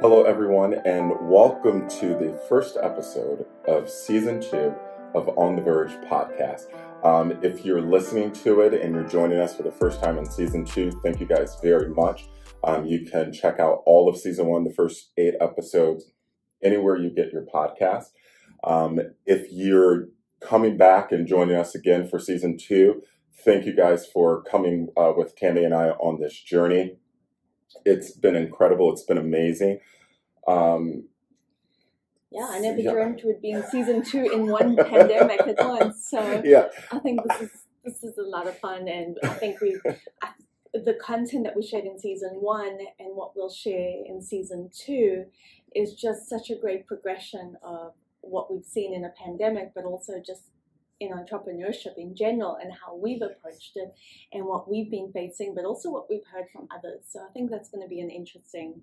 Hello, everyone, and welcome to the first episode of season two of On the Verge podcast. Um, if you're listening to it and you're joining us for the first time in season two, thank you guys very much. Um, you can check out all of season one, the first eight episodes, anywhere you get your podcast. Um, if you're coming back and joining us again for season two, thank you guys for coming uh, with Tammy and I on this journey. It's been incredible. It's been amazing. Um, Yeah, I never Yeah. dreamt we'd be in season two in one pandemic at once. So yeah, I think this is this is a lot of fun, and I think we I, the content that we shared in season one and what we'll share in season two is just such a great progression of what we've seen in a pandemic, but also just in entrepreneurship in general and how we've approached it and what we've been facing, but also what we've heard from others. So I think that's going to be an interesting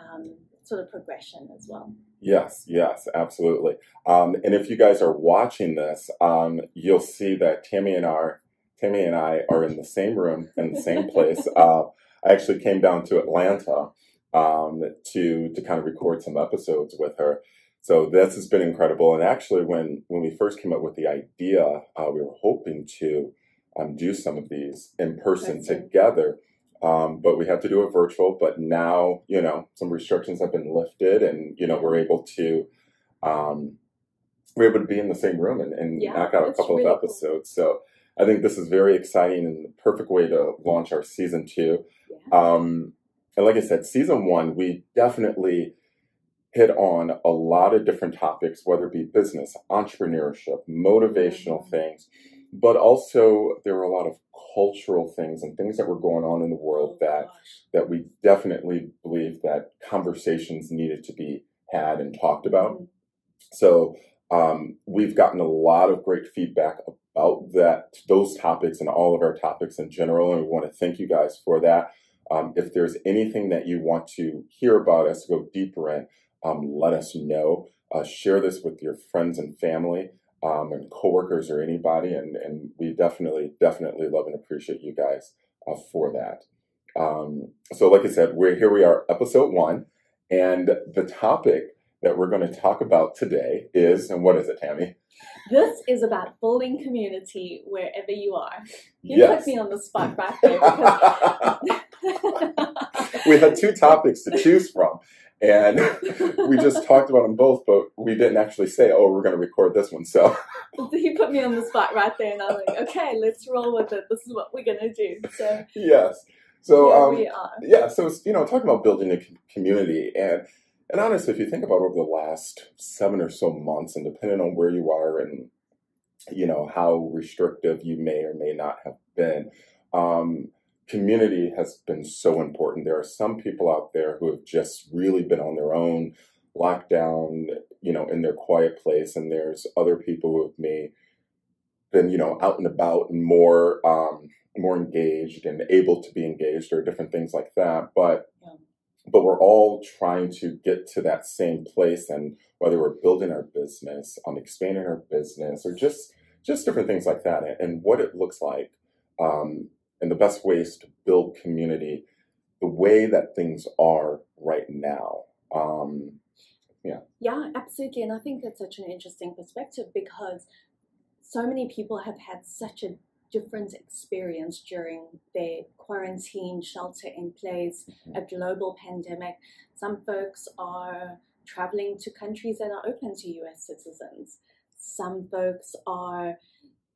um, sort of progression as well. Yes, yes, absolutely. Um, and if you guys are watching this, um, you'll see that Tammy and our Tammy and I are in the same room in the same place. Uh, I actually came down to Atlanta um, to to kind of record some episodes with her. So this has been incredible. And actually, when when we first came up with the idea, uh, we were hoping to um, do some of these in person That's together. Um, but we had to do it virtual. But now, you know, some restrictions have been lifted, and you know, we're able to um, we're able to be in the same room and, and Yeah, knock out a couple really of cool. episodes. So I think this is very exciting and the perfect way to launch our season two. Yeah. Um, and like I said, season one, we definitely hit on a lot of different topics, whether it be business, entrepreneurship, motivational Mhm. things, but also there were a lot of cultural things and things that were going on in the world Oh, that that we definitely believe that conversations needed to be had and talked about. Mhm. So um, we've gotten a lot of great feedback about that, those topics, and all of our topics in general, and we want to thank you guys for that. Um, if there's anything that you want to hear about us, go deeper in, um, let us know. Uh, share this with your friends and family um, and coworkers or anybody, and, and we definitely, definitely love and appreciate you guys uh, for that. Um, so, like I said, we're here. We are episode one, and the topic that we're going to talk about today is, and what is it, Tammy? This is about building community wherever you are. You yes. put me on the spot right there because we had two topics to choose from, and we just talked about them both, but we didn't actually say, "Oh, we're going to record this one." So, he put me on the spot right there, and I'm like, okay, let's roll with it. This is what we're gonna do. So yes. So, um, we are. yeah so you know talking about building a community and and honestly if you think about over the last seven or so months and depending on where you are and you know how restrictive you may or may not have been um, community has been so important there are some people out there who have just really been on their own locked down you know in their quiet place and there's other people who have may been you know out and about and more um, more engaged and able to be engaged or different things like that but Yeah. but we're all trying to get to that same place and whether we're building our business um, expanding our business or just just different things like that and, and what it looks like um, and the best ways to build community the way that things are right now um, Yeah, absolutely. And I think that's such an interesting perspective because so many people have had such a different experience during their quarantine, shelter in place, mm-hmm. a global pandemic. Some folks are traveling to countries that are open to US citizens. Some folks are,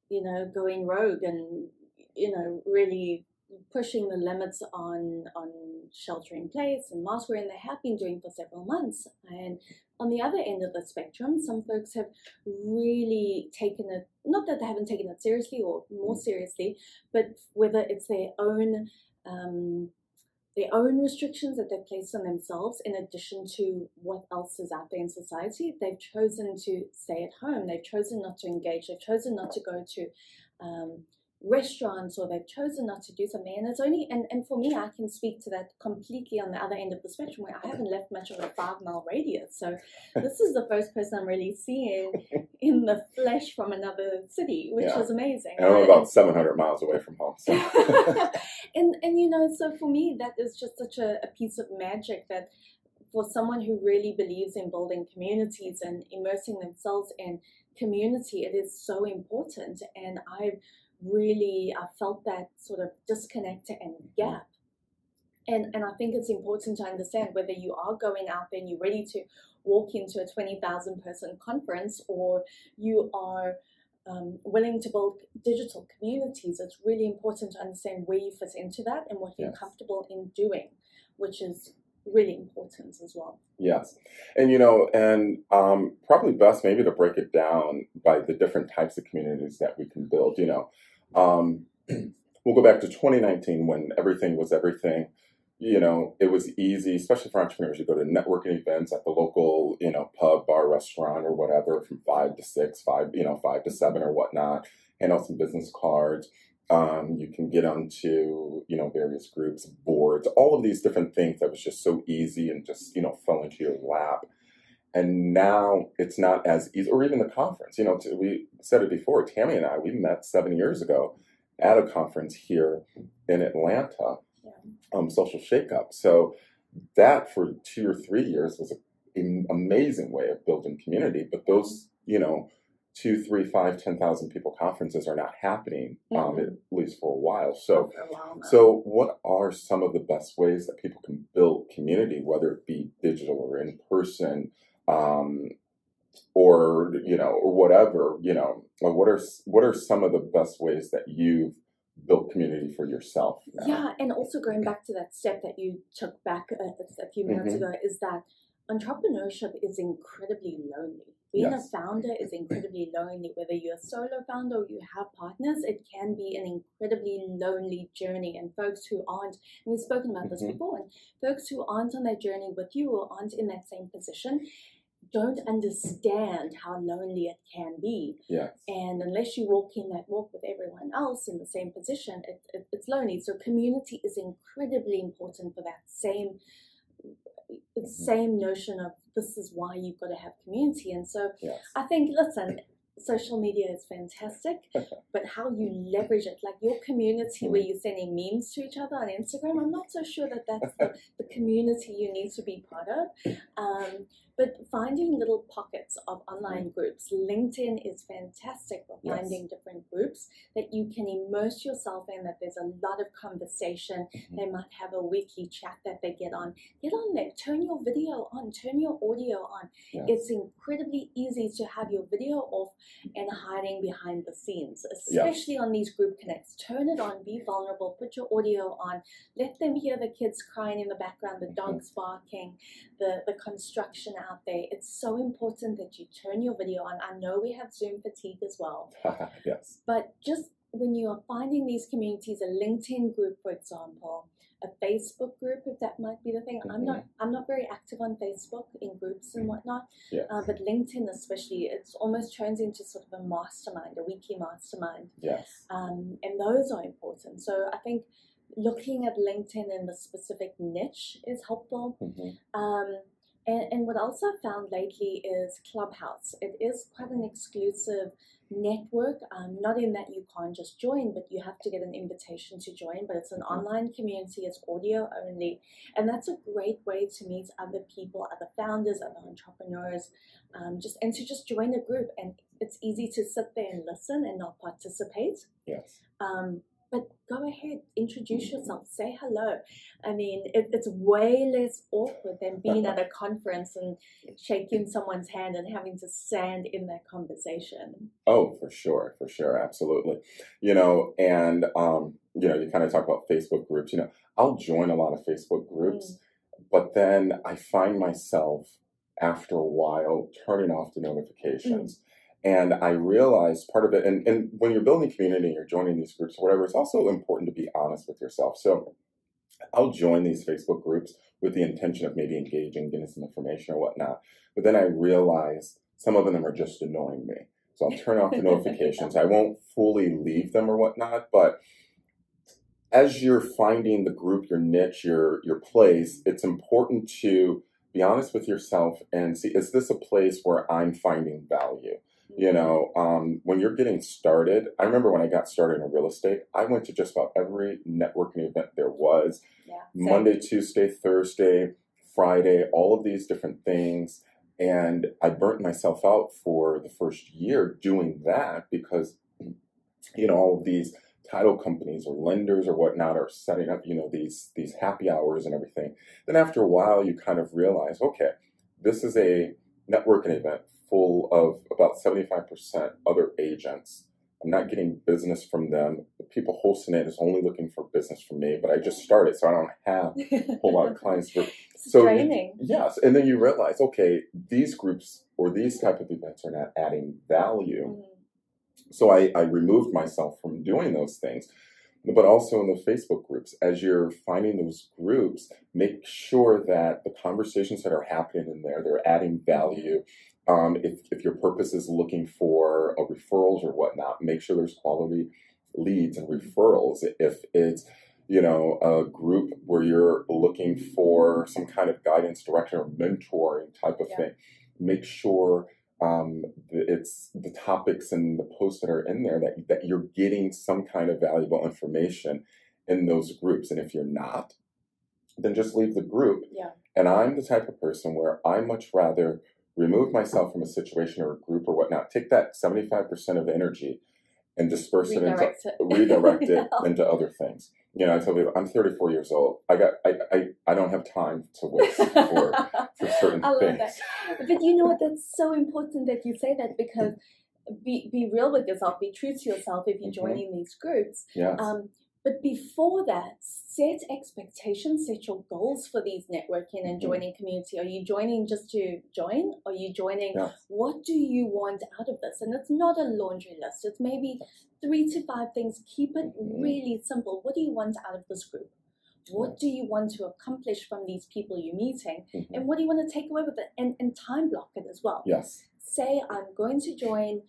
you know, going rogue and, you know, really pushing the limits on on shelter in place and mask wearing they have been doing for several months and on the other end of the spectrum, some folks have really taken it, not that they haven't taken it seriously or more seriously, but whether it's their own. Um, their own restrictions that they've placed on themselves, in addition to what else is out there in society, they've chosen to stay at home. They've chosen not to engage. They've chosen not to go to um, restaurants or they've chosen not to do something. And it's only, and, and for me, I can speak to that completely on the other end of the spectrum where I haven't left much of a five mile radius. So this is the first person I'm really seeing in the flesh from another city, which Yeah. is amazing. and I'm Uh, about 700 miles away from home so and and you know, so for me, that is just such a, a piece of magic that for someone who really believes in building communities and immersing themselves in community, it is so important. And I've really I felt that sort of disconnect and gap. And, and I think it's important to understand whether you are going out there and you're ready to walk into a 20,000 person conference or you are um, willing to build digital communities, it's really important to understand where you fit into that and what you're Yes. comfortable in doing, which is really important as well. Yes. And, you know, and um, probably best maybe to break it down by the different types of communities that we can build. You know, um, we'll go back to 2019 when everything was everything. You know, it was easy, especially for entrepreneurs. You go to networking events at the local, you know, pub, bar, restaurant, or whatever, from five to six, five, you know, five to seven or whatnot. Hand out some business cards. Um, you can get onto, you know, various groups, boards, all of these different things that was just so easy and just, you know, fell into your lap. And now it's not as easy, or even the conference. You know, we said it before. Tammy and I, we met seven years ago at a conference here in Atlanta, Yeah. um, Social Shakeup. So that for two or three years was an amazing way of building community. But those, you know, two, three, five, ten thousand people conferences are not happening, um, Mhm. at least for a while. So. a while. So, what are some of the best ways that people can build community, whether it be digital or in person, um, or you know, or whatever? You know, or what are what are some of the best ways that you've built community for yourself? now? Yeah, and also going back to that step that you took back a, a few minutes Mhm. ago is that entrepreneurship is incredibly lonely. Being Yes. a founder is incredibly lonely. Whether you're a solo founder or you have partners, it can be an incredibly lonely journey. And folks who aren't, and we've spoken about this Mhm. before, and folks who aren't on that journey with you or aren't in that same position don't understand how lonely it can be. Yes. And unless you walk in that walk with everyone else in the same position, it, it, it's lonely. So community is incredibly important for that same the same notion of this is why you've got to have community. And so Yes. I think, listen, social media is fantastic, but how you leverage it, like your community where you're sending memes to each other on Instagram, I'm not so sure that that's the, the community you need to be part of. Um, but finding little pockets of online groups, LinkedIn is fantastic for Yes. finding different groups that you can immerse yourself in, that there's a lot of conversation. Mhm. They might have a weekly chat that they get on. Get on there, turn your video on, turn your audio on. Yes. It's incredibly easy to have your video off and hiding behind the scenes, especially on these group connects. Turn it on, be vulnerable, put your audio on, let them hear the kids crying in the background, the Mhm. dogs barking, the, the construction out there. It's so important that you turn your video on. I know we have Zoom fatigue as well, yes. but just when you are finding these communities, a LinkedIn group, for example, a Facebook group, if that might be the thing. I'm not I'm not very active on Facebook in groups and whatnot, Yes. uh, but LinkedIn especially, it's almost turns into sort of a mastermind, a weekly mastermind, yes. um, and those are important. So I think looking at LinkedIn in the specific niche is helpful. Mhm. Um, and, and what else I've found lately is Clubhouse. It is quite an exclusive network, um, not in that you can't just join, but you have to get an invitation to join. But it's an Mhm. online community, it's audio only. And that's a great way to meet other people, other founders, other entrepreneurs, um, just and to just join a group. And it's easy to sit there and listen and not participate. Yes. Um, but go ahead, introduce yourself, say hello. I mean, it, it's way less awkward than being at a conference and shaking someone's hand and having to stand in that conversation. Oh, for sure, for sure, absolutely. You know, and um, you know, you kind of talk about Facebook groups. You know, I'll join a lot of Facebook groups, but then I find myself after a while turning off the notifications. And I realize part of it, and, and when you're building community you're joining these groups or whatever, it's also important to be honest with yourself. So I'll join these Facebook groups with the intention of maybe engaging, getting some information or whatnot. But then I realize some of them are just annoying me. So I'll turn off the notifications. I won't fully leave them or whatnot, but as you're finding the group, your niche, your your place, it's important to be honest with yourself and see is this a place where I'm finding value? You know, um, when you're getting started, I remember when I got started in real estate, I went to just about every networking event there was. Yeah. Monday, Tuesday, Thursday, Friday, all of these different things. And I burnt myself out for the first year doing that because, you know, all of these title companies or lenders or whatnot are setting up, you know, these these happy hours and everything. Then after a while, you kind of realize, okay, this is a networking event full of about 75% other agents. I'm not getting business from them. The people hosting it is only looking for business from me, but I just started, so I don't have a whole lot of clients. For, so training. Yes, and then you realize, okay, these groups or these type of events are not adding value. Mm-hmm. So I, I removed myself from doing those things but also in the Facebook groups. As you're finding those groups, make sure that the conversations that are happening in there, they're adding value. Um, if, if your purpose is looking for a referrals or whatnot, make sure there's quality leads and referrals. If it's you know a group where you're looking for some kind of guidance, direction, or mentoring type of yeah. thing, make sure um, it's the topics and the posts that are in there that, that you're getting some kind of valuable information in those groups. And if you're not, then just leave the group. Yeah. And I'm the type of person where I much rather remove myself from a situation or a group or whatnot, take that 75% of energy and disperse redirect it into it. redirect it into other things. You know, I tell people I'm 34 years old. I got I I, I don't have time to waste for, for certain I love things. That. But you know what? That's so important that you say that because be be real with yourself, be true to yourself if you're mm-hmm. joining these groups. Yes. Um, but before that, set expectations, set your goals for these networking and mm-hmm. joining community. Are you joining just to join? Are you joining? Yes. What do you want out of this? And it's not a laundry list. It's maybe three to five things. Keep it mm-hmm. really simple. What do you want out of this group? What do you want to accomplish from these people you're meeting? Mm-hmm. And what do you want to take away with it? And, and time block it as well. Yes. Say, I'm going to join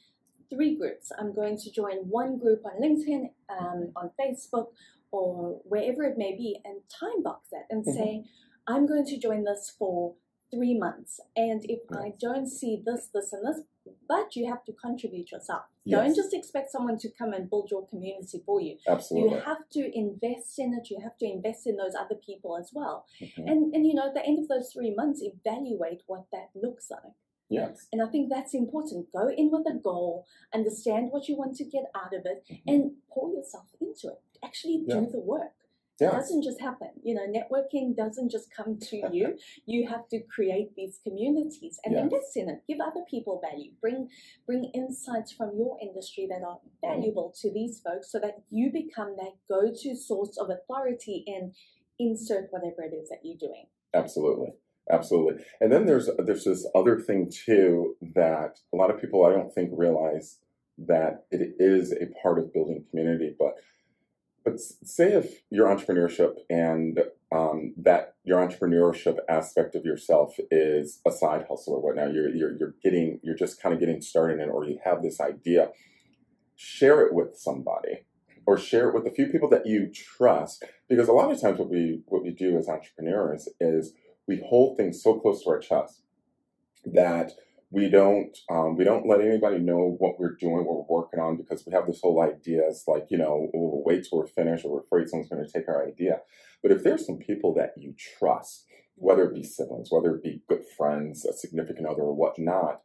three groups. I'm going to join one group on LinkedIn, um, on Facebook, or wherever it may be, and time box it and mm-hmm. say, I'm going to join this for three months. And if yes. I don't see this, this, and this, but you have to contribute yourself. Yes. Don't just expect someone to come and build your community for you. Absolutely. You have to invest in it. You have to invest in those other people as well. Mm-hmm. And and you know, at the end of those three months, evaluate what that looks like. Yes. And I think that's important. Go in with a goal, understand what you want to get out of it, mm-hmm. and pour yourself into it. Actually do yeah. the work. Yes. It doesn't just happen. You know, networking doesn't just come to you. you have to create these communities and yes. invest in it. Give other people value. Bring bring insights from your industry that are valuable to these folks so that you become that go-to source of authority and insert whatever it is that you're doing. Absolutely. Absolutely. And then there's there's this other thing too that a lot of people I don't think realize that it is a part of building community. But but say if your entrepreneurship and um, that your entrepreneurship aspect of yourself is a side hustle or whatnot, you're you're you're getting you're just kind of getting started in, or you have this idea, share it with somebody or share it with a few people that you trust. Because a lot of times what we what we do as entrepreneurs is we hold things so close to our chest that we don't um, we don't let anybody know what we're doing, what we're working on, because we have this whole idea. It's like you know, we'll wait till we're finished, or we're afraid someone's going to take our idea. But if there's some people that you trust, whether it be siblings, whether it be good friends, a significant other, or whatnot,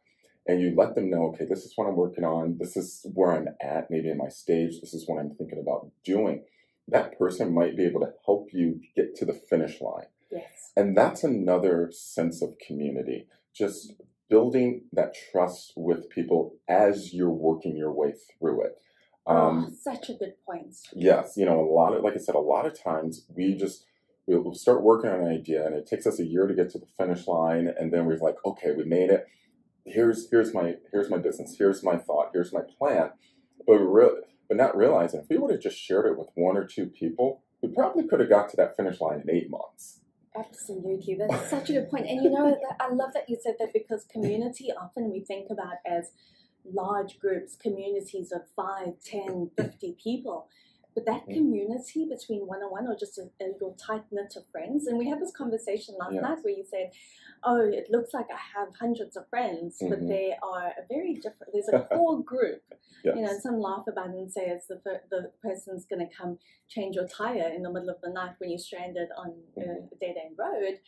and you let them know, okay, this is what I'm working on. This is where I'm at, maybe in my stage. This is what I'm thinking about doing. That person might be able to help you get to the finish line Yes. And that's another sense of community. Just building that trust with people as you're working your way through it. Um, oh, such a good point. Yes, you know, a lot of, like I said, a lot of times we just we'll start working on an idea, and it takes us a year to get to the finish line, and then we're like, okay, we made it. Here's here's my here's my business. Here's my thought. Here's my plan. But really, but not realizing if we would have just shared it with one or two people, we probably could have got to that finish line in eight months. Absolutely. That's such a good point. And you know, I love that you said that because community often we think about as large groups, communities of 5, 10, 50 people. But that mm. community between one on one or just a, a little tight knit of friends, and we had this conversation last night where you said, Oh, it looks like I have hundreds of friends, mm-hmm. but they are a very different, there's a core group. Yes. You know, some laugh about it and say it's the, the person's going to come change your tire in the middle of the night when you're stranded on mm-hmm. a dead end road.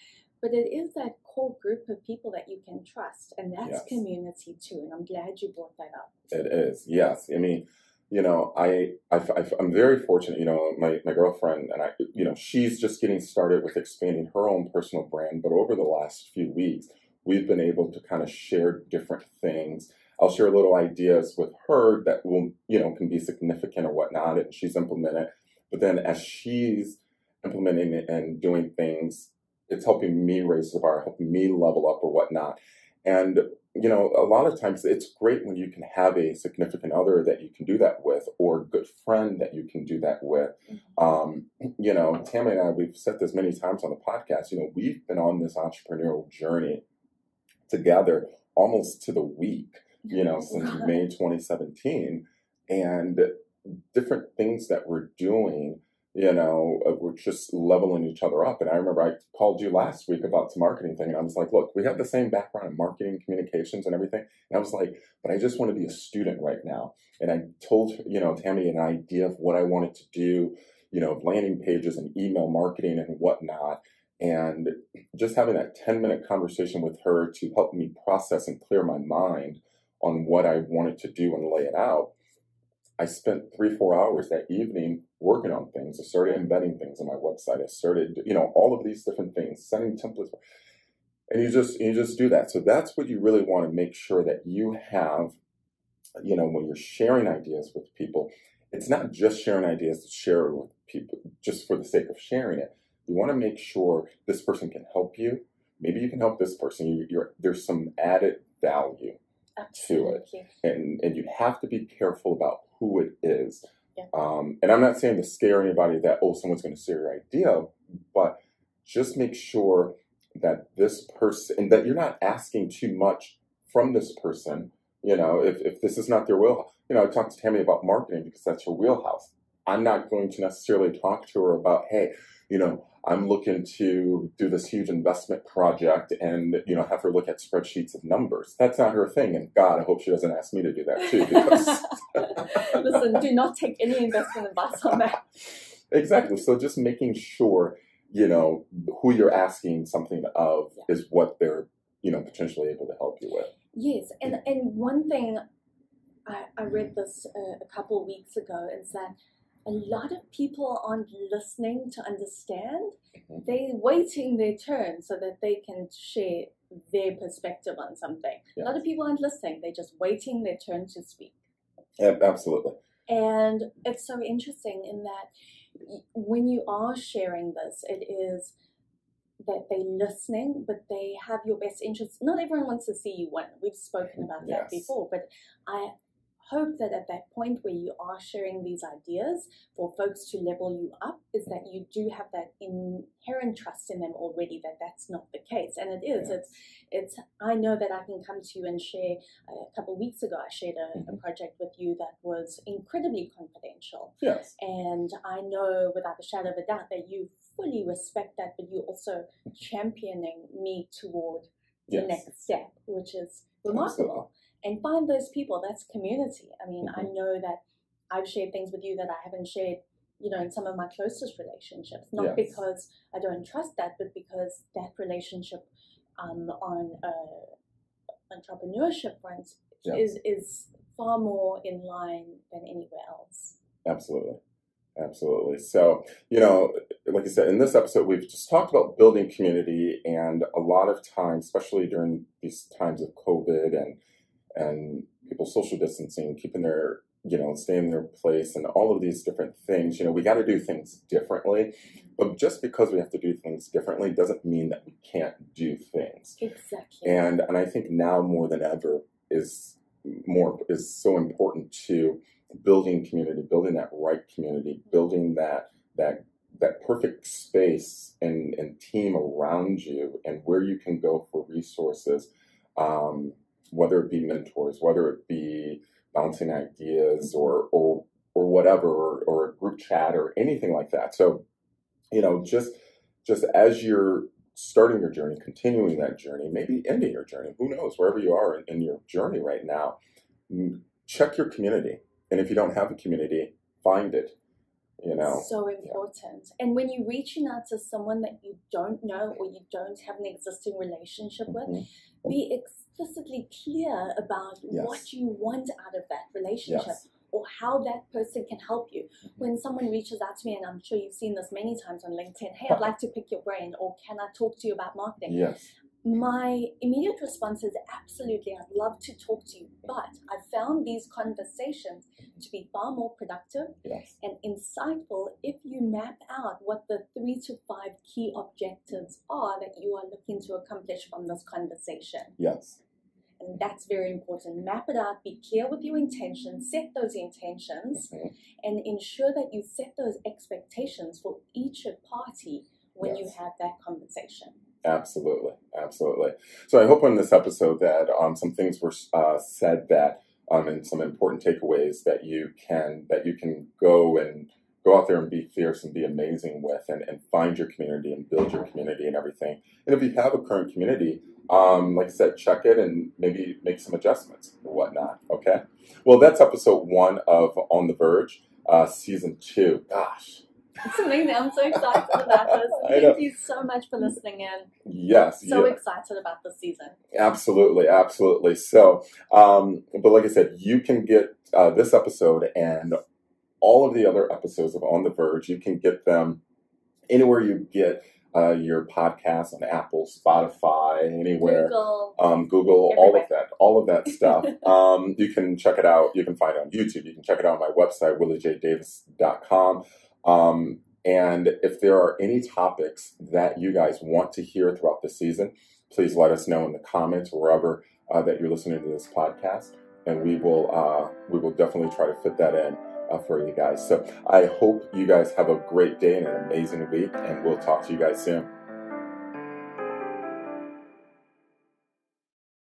but it is that core group of people that you can trust, and that's Yes. community too. And I'm glad you brought that up. It is, yes. I mean, you know, I, I, am very fortunate. You know, my, my girlfriend and I, you know, she's just getting started with expanding her own personal brand. But over the last few weeks, we've been able to kind of share different things. I'll share little ideas with her that will, you know, can be significant or whatnot, and she's implemented. But then as she's implementing it and doing things, it's helping me raise the bar, helping me level up or whatnot. And you know, a lot of times it's great when you can have a significant other that you can do that with, or a good friend that you can do that with. Mm-hmm. Um, you know, Tammy and I, we've said this many times on the podcast. You know, we've been on this entrepreneurial journey together almost to the week. You know, since May 2017, and different things that we're doing you know, uh, we're just leveling each other up. And I remember I called you last week about the marketing thing, and I was like, look, we have the same background in marketing, communications, and everything. And I was like, but I just want to be a student right now. And I told, you know, Tammy an idea of what I wanted to do, you know, landing pages and email marketing and whatnot. And just having that 10 minute conversation with her to help me process and clear my mind on what I wanted to do and lay it out I spent three, four hours that evening working on things. I started embedding things on my website. I started, you know, all of these different things, sending templates. And you just you just do that. So that's what you really want to make sure that you have, you know, when you're sharing ideas with people, it's not just sharing ideas to share with people just for the sake of sharing it. You want to make sure this person can help you. Maybe you can help this person. You, you're, there's some added value Absolutely. to it, and and you have to be careful about who it is. Yeah. Um, and I'm not saying to scare anybody that, oh, someone's going to steal your idea, but just make sure that this person, and that you're not asking too much from this person. You know, if, if this is not their wheelhouse, you know, I talked to Tammy about marketing because that's her wheelhouse. I'm not going to necessarily talk to her about, hey, you know, I'm looking to do this huge investment project and you know have her look at spreadsheets of numbers. That's not her thing, and God, I hope she doesn't ask me to do that too. Because listen, do not take any investment advice on that. Exactly. So just making sure you know who you're asking something of is what they're you know potentially able to help you with. Yes, and and one thing I, I read this uh, a couple of weeks ago is that a lot of people aren't listening to understand. Mhm. They're waiting their turn so that they can share their perspective on something. A lot of people aren't listening, they're just waiting their turn to speak. Yeah, absolutely. And it's so interesting in that when you are sharing this, it is that they're listening, but they have your best interest. Not everyone wants to see you win. We've spoken about that before, but I hope that at that point where you are sharing these ideas for folks to level you up is that you do have that inherent trust in them already that that's not the case and it is Yeah. it's it's i know that i can come to you and share a couple weeks ago i shared a, a Mhm. project with you that was incredibly confidential Yes. and I know without a shadow of a doubt that you fully respect that, but you're also championing me toward the Yes. next step, which is remarkable. And find those people. That's community. I mean, I know that I've shared things with you that I haven't shared, you know, in some of my closest relationships. Not Yes. because I don't trust that, but because that relationship um, on a entrepreneurship front Yeah. is is far more in line than anywhere else. Absolutely. Absolutely. So, you know, like I said, in this episode, we've just talked about building community, and a lot of times, especially during these times of COVID and and people social distancing, keeping their you know staying in their place, and all of these different things, you know, we got to do things differently. But just because we have to do things differently doesn't mean that we can't do things. Exactly. And and I think now more than ever is more is so important to building community, building that right community, building that that that perfect space and, and team around you and where you can go for resources, um, whether it be mentors, whether it be bouncing ideas or or or whatever, or, or a group chat or anything like that. So, you know, just just as you're starting your journey, continuing that journey, maybe ending your journey, who knows, wherever you are in, in your journey right now, mm, check your community. And if you don't have a community, find it. You know, so important. Yeah. And when you're reaching out to someone that you don't know or you don't have an existing relationship mm-hmm. with, be explicitly clear about yes. what you want out of that relationship. Yes or how that person can help you. Mm-hmm. When someone reaches out to me, and I'm sure you've seen this many times on LinkedIn, hey, I'd like to pick your brain, or can I talk to you about marketing? Yes my immediate response is absolutely, I'd love to talk to you, but I've found these conversations to be far more productive yes. and insightful if you map out what the three to five key objectives are that you are looking to accomplish from this conversation. Yes. And that's very important. Map it out, be clear with your intentions, set those intentions, mm-hmm. and ensure that you set those expectations for each party when yes. you have that conversation. Absolutely, absolutely. So I hope in this episode that um, some things were uh, said that um, and some important takeaways that you can that you can go and go out there and be fierce and be amazing with and, and find your community and build your community and everything. And if you have a current community, um, like I said, check it and maybe make some adjustments or whatnot. Okay. Well, that's episode one of On the Verge, uh, season two. Gosh, it's amazing. I'm so excited about this. Thank you so much for listening in. Yes. So yeah. excited about the season. Absolutely. Absolutely. So, um, but like I said, you can get uh, this episode and all of the other episodes of On the Verge. You can get them anywhere you get uh, your podcast on Apple, Spotify, anywhere, Google, um, Google all of that, all of that stuff. um, you can check it out. You can find it on YouTube. You can check it out on my website, williejdavis.com. Um, and if there are any topics that you guys want to hear throughout the season, please let us know in the comments wherever uh, that you're listening to this podcast, and we will uh, we will definitely try to fit that in uh, for you guys. So I hope you guys have a great day and an amazing week, and we'll talk to you guys soon.